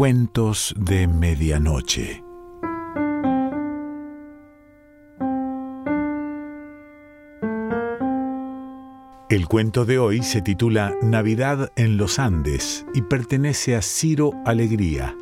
Cuentos de Medianoche. El cuento de hoy se titula Navidad en los Andes y pertenece a Ciro Alegría.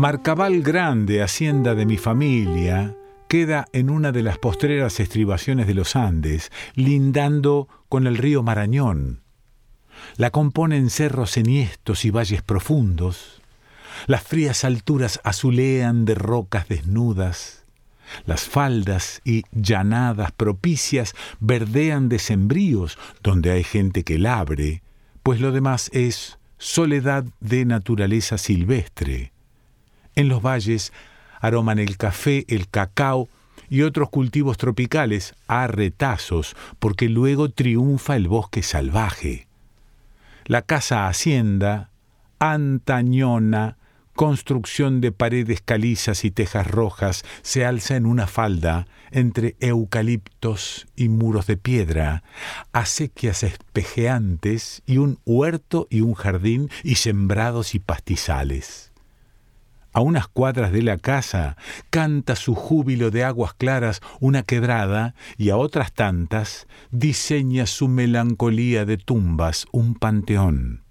Marcabal Grande, hacienda de mi familia, queda en una de las postreras estribaciones de los Andes, lindando con el río Marañón. La componen cerros enhiestos y valles profundos. Las frías alturas azulean de rocas desnudas. Las faldas y llanadas propicias verdean de sembríos donde hay gente que labre, pues lo demás es soledad de naturaleza silvestre. En los valles aroman el café, el cacao y otros cultivos tropicales a retazos, porque luego triunfa el bosque salvaje. La casa hacienda, antañona, construcción de paredes calizas y tejas rojas, se alza en una falda entre eucaliptos y muros de piedra, acequias espejeantes y un huerto y un jardín y sembrados y pastizales. A unas cuadras de la casa canta su júbilo de aguas claras una quebrada y a otras tantas diseña su melancolía de tumbas un panteón.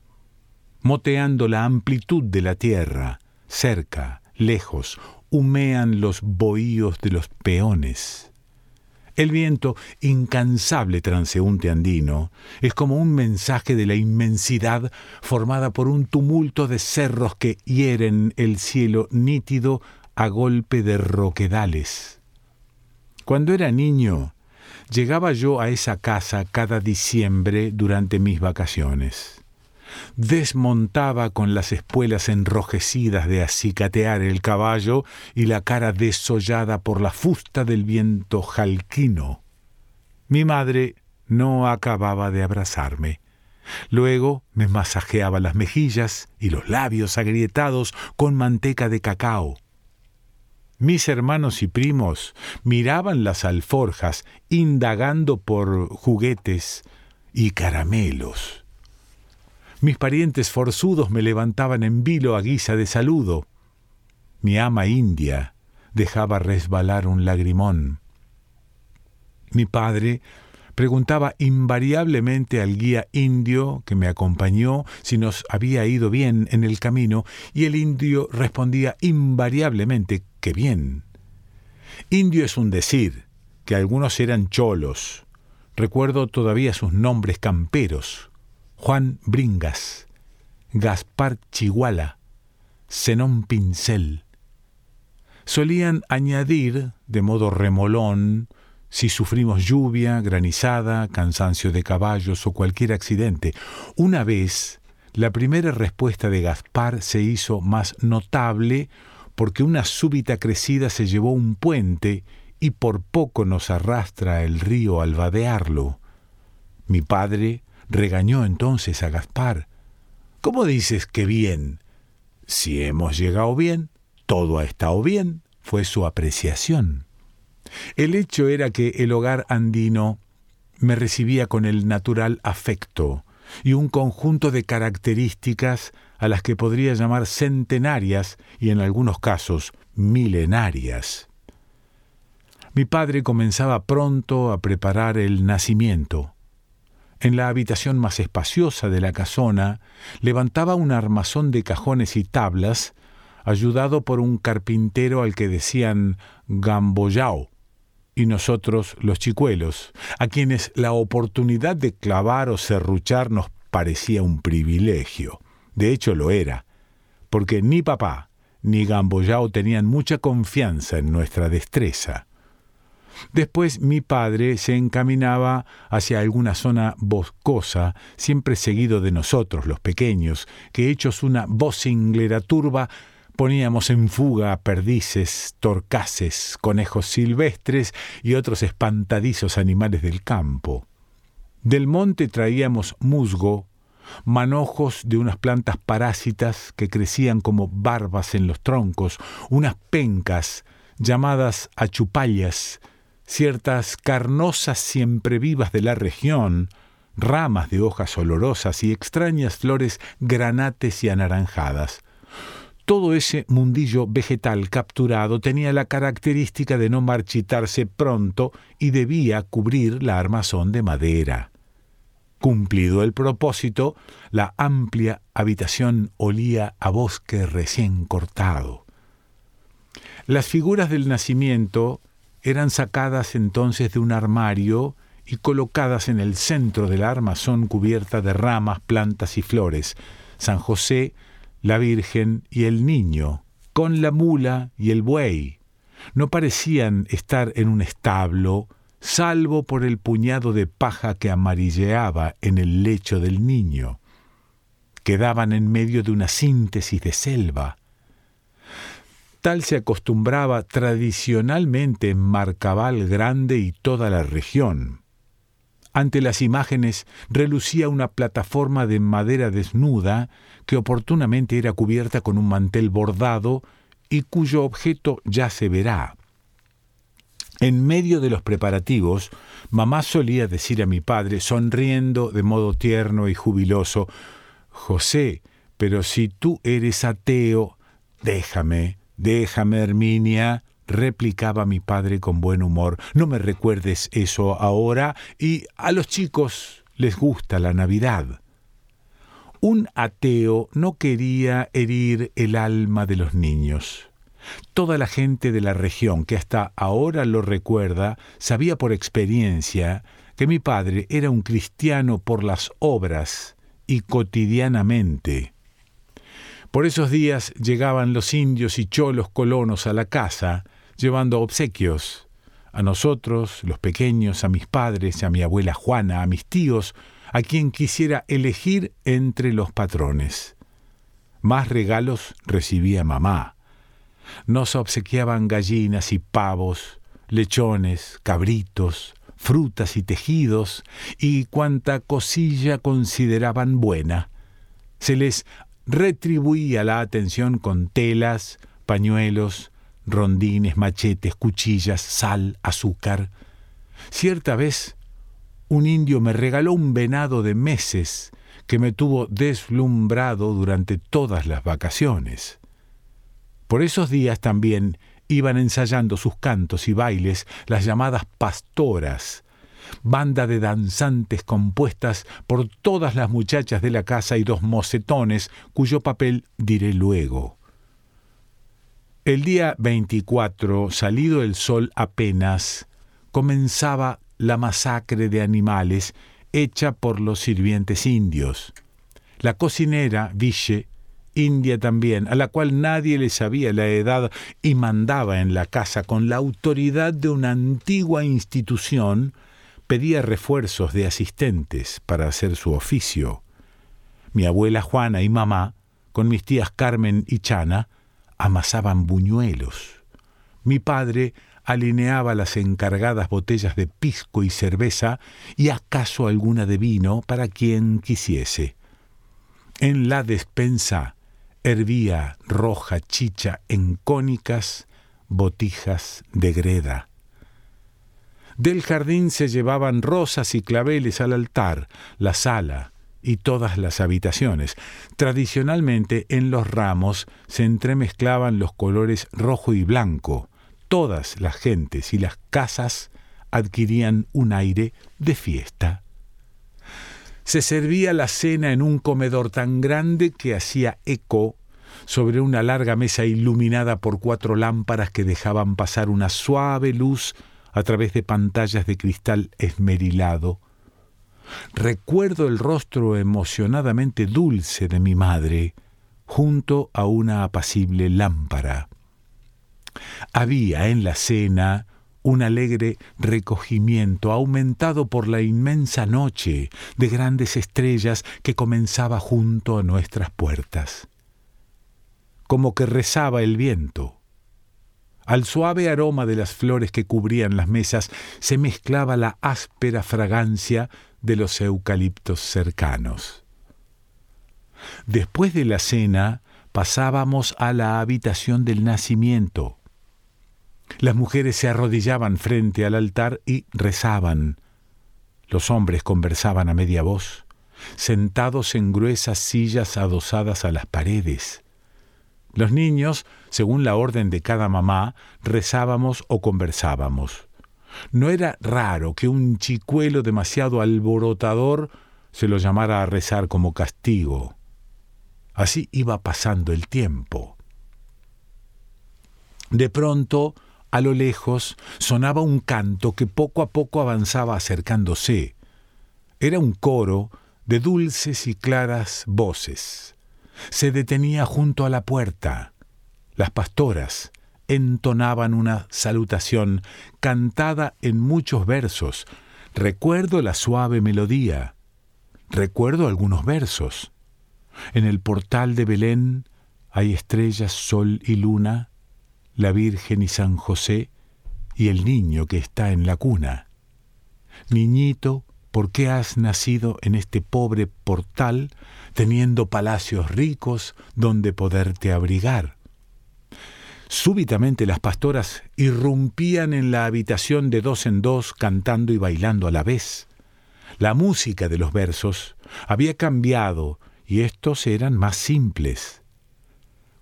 Moteando la amplitud de la tierra, cerca, lejos, humean los bohíos de los peones. El viento, incansable transeúnte andino, es como un mensaje de la inmensidad formada por un tumulto de cerros que hieren el cielo nítido a golpe de roquedales. Cuando era niño, llegaba yo a esa casa cada diciembre durante mis vacaciones desmontaba con las espuelas enrojecidas de acicatear el caballo y la cara desollada por la fusta del viento jalquino. Mi madre no acababa de abrazarme. Luego me masajeaba las mejillas y los labios agrietados con manteca de cacao. Mis hermanos y primos miraban las alforjas indagando por juguetes y caramelos. Mis parientes forzudos me levantaban en vilo a guisa de saludo. Mi ama india dejaba resbalar un lagrimón. Mi padre preguntaba invariablemente al guía indio que me acompañó si nos había ido bien en el camino, y el indio respondía invariablemente que bien. Indio es un decir, que algunos eran cholos. Recuerdo todavía sus nombres camperos. Juan Bringas, Gaspar Chiguala, Zenón Pincel. Solían añadir, de modo remolón, si sufrimos lluvia, granizada, cansancio de caballos o cualquier accidente. Una vez, la primera respuesta de Gaspar se hizo más notable porque una súbita crecida se llevó un puente y por poco nos arrastra el río al vadearlo. Mi padre regañó entonces a Gaspar. ¿Cómo dices que bien? Si hemos llegado bien, todo ha estado bien, fue su apreciación. El hecho era que el hogar andino me recibía con el natural afecto y un conjunto de características a las que podría llamar centenarias y en algunos casos milenarias. Mi padre comenzaba pronto a preparar el nacimiento. En la habitación más espaciosa de la casona levantaba un armazón de cajones y tablas, ayudado por un carpintero al que decían Gamboyao, y nosotros los chicuelos, a quienes la oportunidad de clavar o serruchar nos parecía un privilegio. De hecho lo era, porque ni papá ni Gamboyao tenían mucha confianza en nuestra destreza. Después mi padre se encaminaba hacia alguna zona boscosa, siempre seguido de nosotros, los pequeños, que hechos una vocinglera turba, poníamos en fuga a perdices, torcaces, conejos silvestres y otros espantadizos animales del campo. Del monte traíamos musgo, manojos de unas plantas parásitas que crecían como barbas en los troncos, unas pencas llamadas achupallas, ciertas carnosas siempre vivas de la región, ramas de hojas olorosas y extrañas flores granates y anaranjadas. Todo ese mundillo vegetal capturado tenía la característica de no marchitarse pronto y debía cubrir la armazón de madera. Cumplido el propósito, la amplia habitación olía a bosque recién cortado. Las figuras del nacimiento eran sacadas entonces de un armario y colocadas en el centro de la armazón cubierta de ramas, plantas y flores. San José, la Virgen y el niño, con la mula y el buey. No parecían estar en un establo, salvo por el puñado de paja que amarilleaba en el lecho del niño. Quedaban en medio de una síntesis de selva. Tal se acostumbraba tradicionalmente en Marcabal Grande y toda la región. Ante las imágenes relucía una plataforma de madera desnuda que oportunamente era cubierta con un mantel bordado y cuyo objeto ya se verá. En medio de los preparativos, mamá solía decir a mi padre, sonriendo de modo tierno y jubiloso, José, pero si tú eres ateo, déjame, déjame, Herminia, replicaba mi padre con buen humor, no me recuerdes eso ahora, y a los chicos les gusta la Navidad. Un ateo no quería herir el alma de los niños. Toda la gente de la región que hasta ahora lo recuerda sabía por experiencia que mi padre era un cristiano por las obras y cotidianamente. Por esos días llegaban los indios y cholos colonos a la casa, llevando obsequios. A nosotros, los pequeños, a mis padres, a mi abuela Juana, a mis tíos, a quien quisiera elegir entre los patrones. Más regalos recibía mamá nos obsequiaban gallinas y pavos, lechones, cabritos, frutas y tejidos, y cuanta cosilla consideraban buena. Se les retribuía la atención con telas, pañuelos, rondines, machetes, cuchillas, sal, azúcar. Cierta vez un indio me regaló un venado de meses que me tuvo deslumbrado durante todas las vacaciones. Por esos días también iban ensayando sus cantos y bailes las llamadas pastoras, banda de danzantes compuestas por todas las muchachas de la casa y dos mocetones, cuyo papel diré luego. El día 24, salido el sol apenas, comenzaba la masacre de animales hecha por los sirvientes indios. La cocinera, Viche, india también, a la cual nadie le sabía la edad y mandaba en la casa con la autoridad de una antigua institución, pedía refuerzos de asistentes para hacer su oficio. Mi abuela Juana y mamá, con mis tías Carmen y Chana, amasaban buñuelos. Mi padre alineaba las encargadas botellas de pisco y cerveza y acaso alguna de vino para quien quisiese. En la despensa hervía roja chicha en cónicas botijas de greda. Del jardín se llevaban rosas y claveles al altar, la sala y todas las habitaciones. Tradicionalmente en los ramos se entremezclaban los colores rojo y blanco. Todas las gentes y las casas adquirían un aire de fiesta se servía la cena en un comedor tan grande que hacía eco sobre una larga mesa iluminada por cuatro lámparas que dejaban pasar una suave luz a través de pantallas de cristal esmerilado. Recuerdo el rostro emocionadamente dulce de mi madre junto a una apacible lámpara. Había en la cena un alegre recogimiento aumentado por la inmensa noche de grandes estrellas que comenzaba junto a nuestras puertas. Como que rezaba el viento. Al suave aroma de las flores que cubrían las mesas se mezclaba la áspera fragancia de los eucaliptos cercanos. Después de la cena pasábamos a la habitación del nacimiento. Las mujeres se arrodillaban frente al altar y rezaban. Los hombres conversaban a media voz, sentados en gruesas sillas adosadas a las paredes. Los niños, según la orden de cada mamá, rezábamos o conversábamos. No era raro que un chicuelo demasiado alborotador se lo llamara a rezar como castigo. Así iba pasando el tiempo. De pronto, a lo lejos, sonaba un canto que poco a poco avanzaba acercándose. Era un coro de dulces y claras voces. Se detenía junto a la puerta. Las pastoras entonaban una salutación cantada en muchos versos. Recuerdo la suave melodía. Recuerdo algunos versos. En el portal de Belén hay estrellas, sol y luna, la Virgen y San José y el niño que está en la cuna. Niñito, ¿por qué has nacido en este pobre portal, teniendo palacios ricos donde poderte abrigar? Súbitamente las pastoras irrumpían en la habitación de dos en dos, cantando y bailando a la vez. La música de los versos había cambiado y estos eran más simples.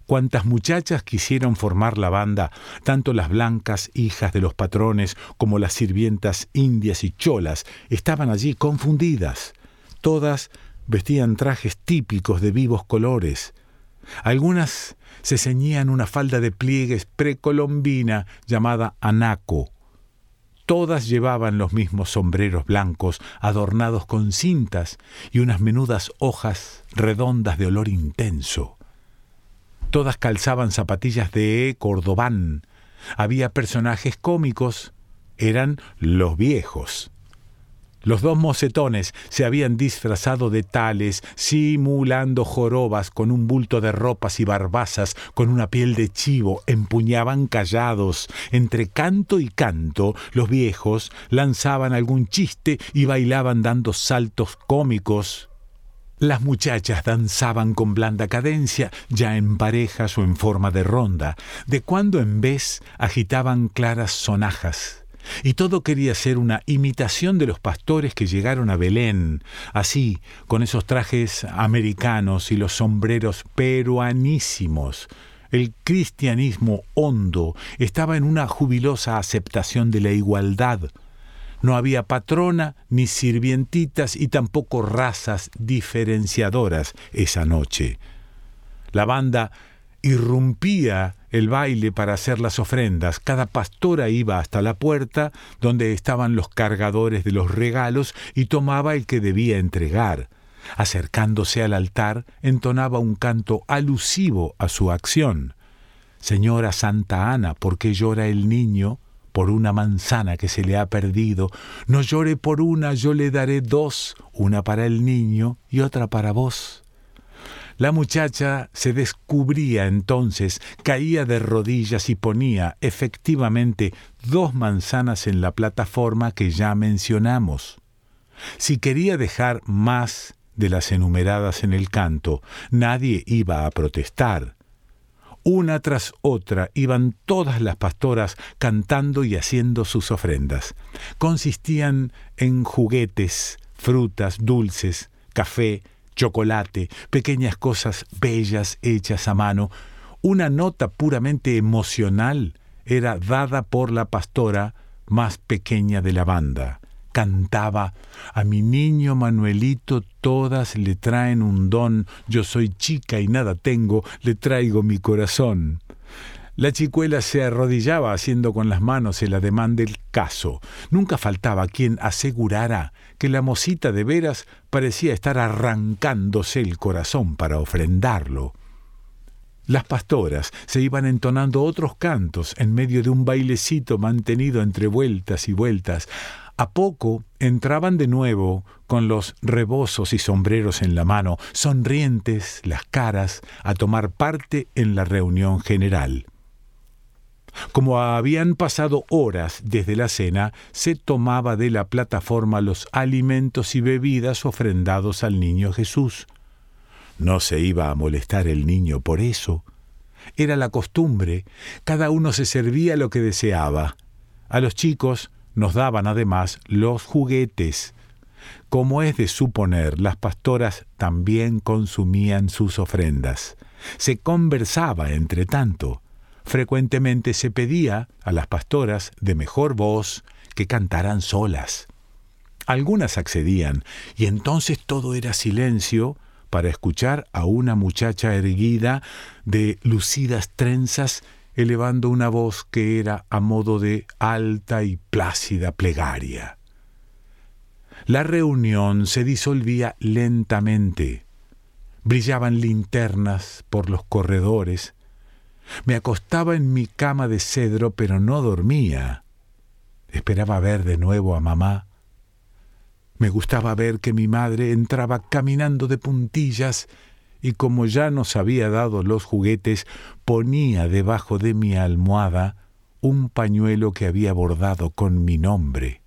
Cuantas muchachas quisieron formar la banda, tanto las blancas hijas de los patrones como las sirvientas indias y cholas, estaban allí confundidas. Todas vestían trajes típicos de vivos colores. Algunas se ceñían una falda de pliegues precolombina llamada anaco, Todas llevaban los mismos sombreros blancos adornados con cintas y unas menudas hojas redondas de olor intenso. Todas calzaban zapatillas de cordobán. Había personajes cómicos. Eran los viejos. Los dos mocetones se habían disfrazado de tales, simulando jorobas con un bulto de ropas y barbazas, con una piel de chivo, empuñaban callados. Entre canto y canto, los viejos lanzaban algún chiste y bailaban dando saltos cómicos. Las muchachas danzaban con blanda cadencia, ya en parejas o en forma de ronda. De cuando en vez agitaban claras sonajas y todo quería ser una imitación de los pastores que llegaron a Belén, así, con esos trajes americanos y los sombreros peruanísimos. El cristianismo hondo estaba en una jubilosa aceptación de la igualdad. No había patrona ni sirvientitas y tampoco razas diferenciadoras esa noche. La banda irrumpía el baile para hacer las ofrendas. Cada pastora iba hasta la puerta donde estaban los cargadores de los regalos y tomaba el que debía entregar. Acercándose al altar, entonaba un canto alusivo a su acción. Señora Santa Ana, ¿por qué llora el niño? Por una manzana que se le ha perdido. No llore por una, yo le daré dos, una para el niño y otra para vos. La muchacha se descubría entonces, caía de rodillas y ponía efectivamente dos manzanas en la plataforma que ya mencionamos. Si quería dejar más de las enumeradas en el canto, nadie iba a protestar. Una tras otra iban todas las pastoras cantando y haciendo sus ofrendas. Consistían en juguetes, frutas, dulces, café, chocolate, pequeñas cosas bellas hechas a mano. Una nota puramente emocional era dada por la pastora más pequeña de la banda. Cantaba, a mi niño Manuelito todas le traen un don, yo soy chica y nada tengo, le traigo mi corazón. La chicuela se arrodillaba haciendo con las manos el ademán del caso. Nunca faltaba quien asegurara que la mosita de veras parecía estar arrancándose el corazón para ofrendarlo. Las pastoras se iban entonando otros cantos en medio de un bailecito mantenido entre vueltas y vueltas. A poco entraban de nuevo con los rebozos y sombreros en la mano, sonrientes las caras, a tomar parte en la reunión general. Como habían pasado horas desde la cena, se tomaba de la plataforma los alimentos y bebidas ofrendados al niño Jesús. No se iba a molestar el niño por eso. Era la costumbre, cada uno se servía lo que deseaba. A los chicos nos daban además los juguetes. Como es de suponer, las pastoras también consumían sus ofrendas. Se conversaba entre tanto. Frecuentemente se pedía a las pastoras de mejor voz que cantaran solas. Algunas accedían, y entonces todo era silencio para escuchar a una muchacha erguida de lucidas trenzas elevando una voz que era a modo de alta y plácida plegaria. La reunión se disolvía lentamente. Brillaban linternas por los corredores. Me acostaba en mi cama de cedro, pero no dormía. Esperaba ver de nuevo a mamá me gustaba ver que mi madre entraba caminando de puntillas y como ya nos había dado los juguetes, ponía debajo de mi almohada un pañuelo que había bordado con mi nombre.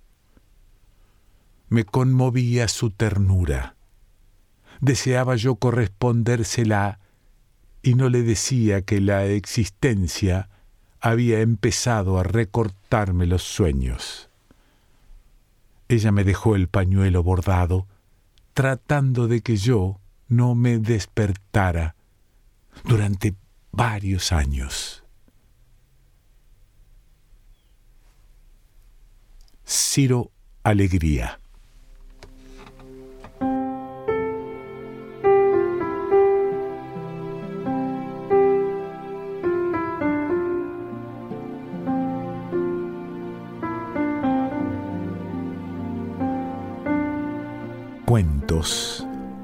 Me conmovía su ternura. Deseaba yo correspondérsela y no le decía que la existencia había empezado a recortarme los sueños. Ella me dejó el pañuelo bordado, tratando de que yo no me despertara durante varios años. Ciro Alegría Cuentos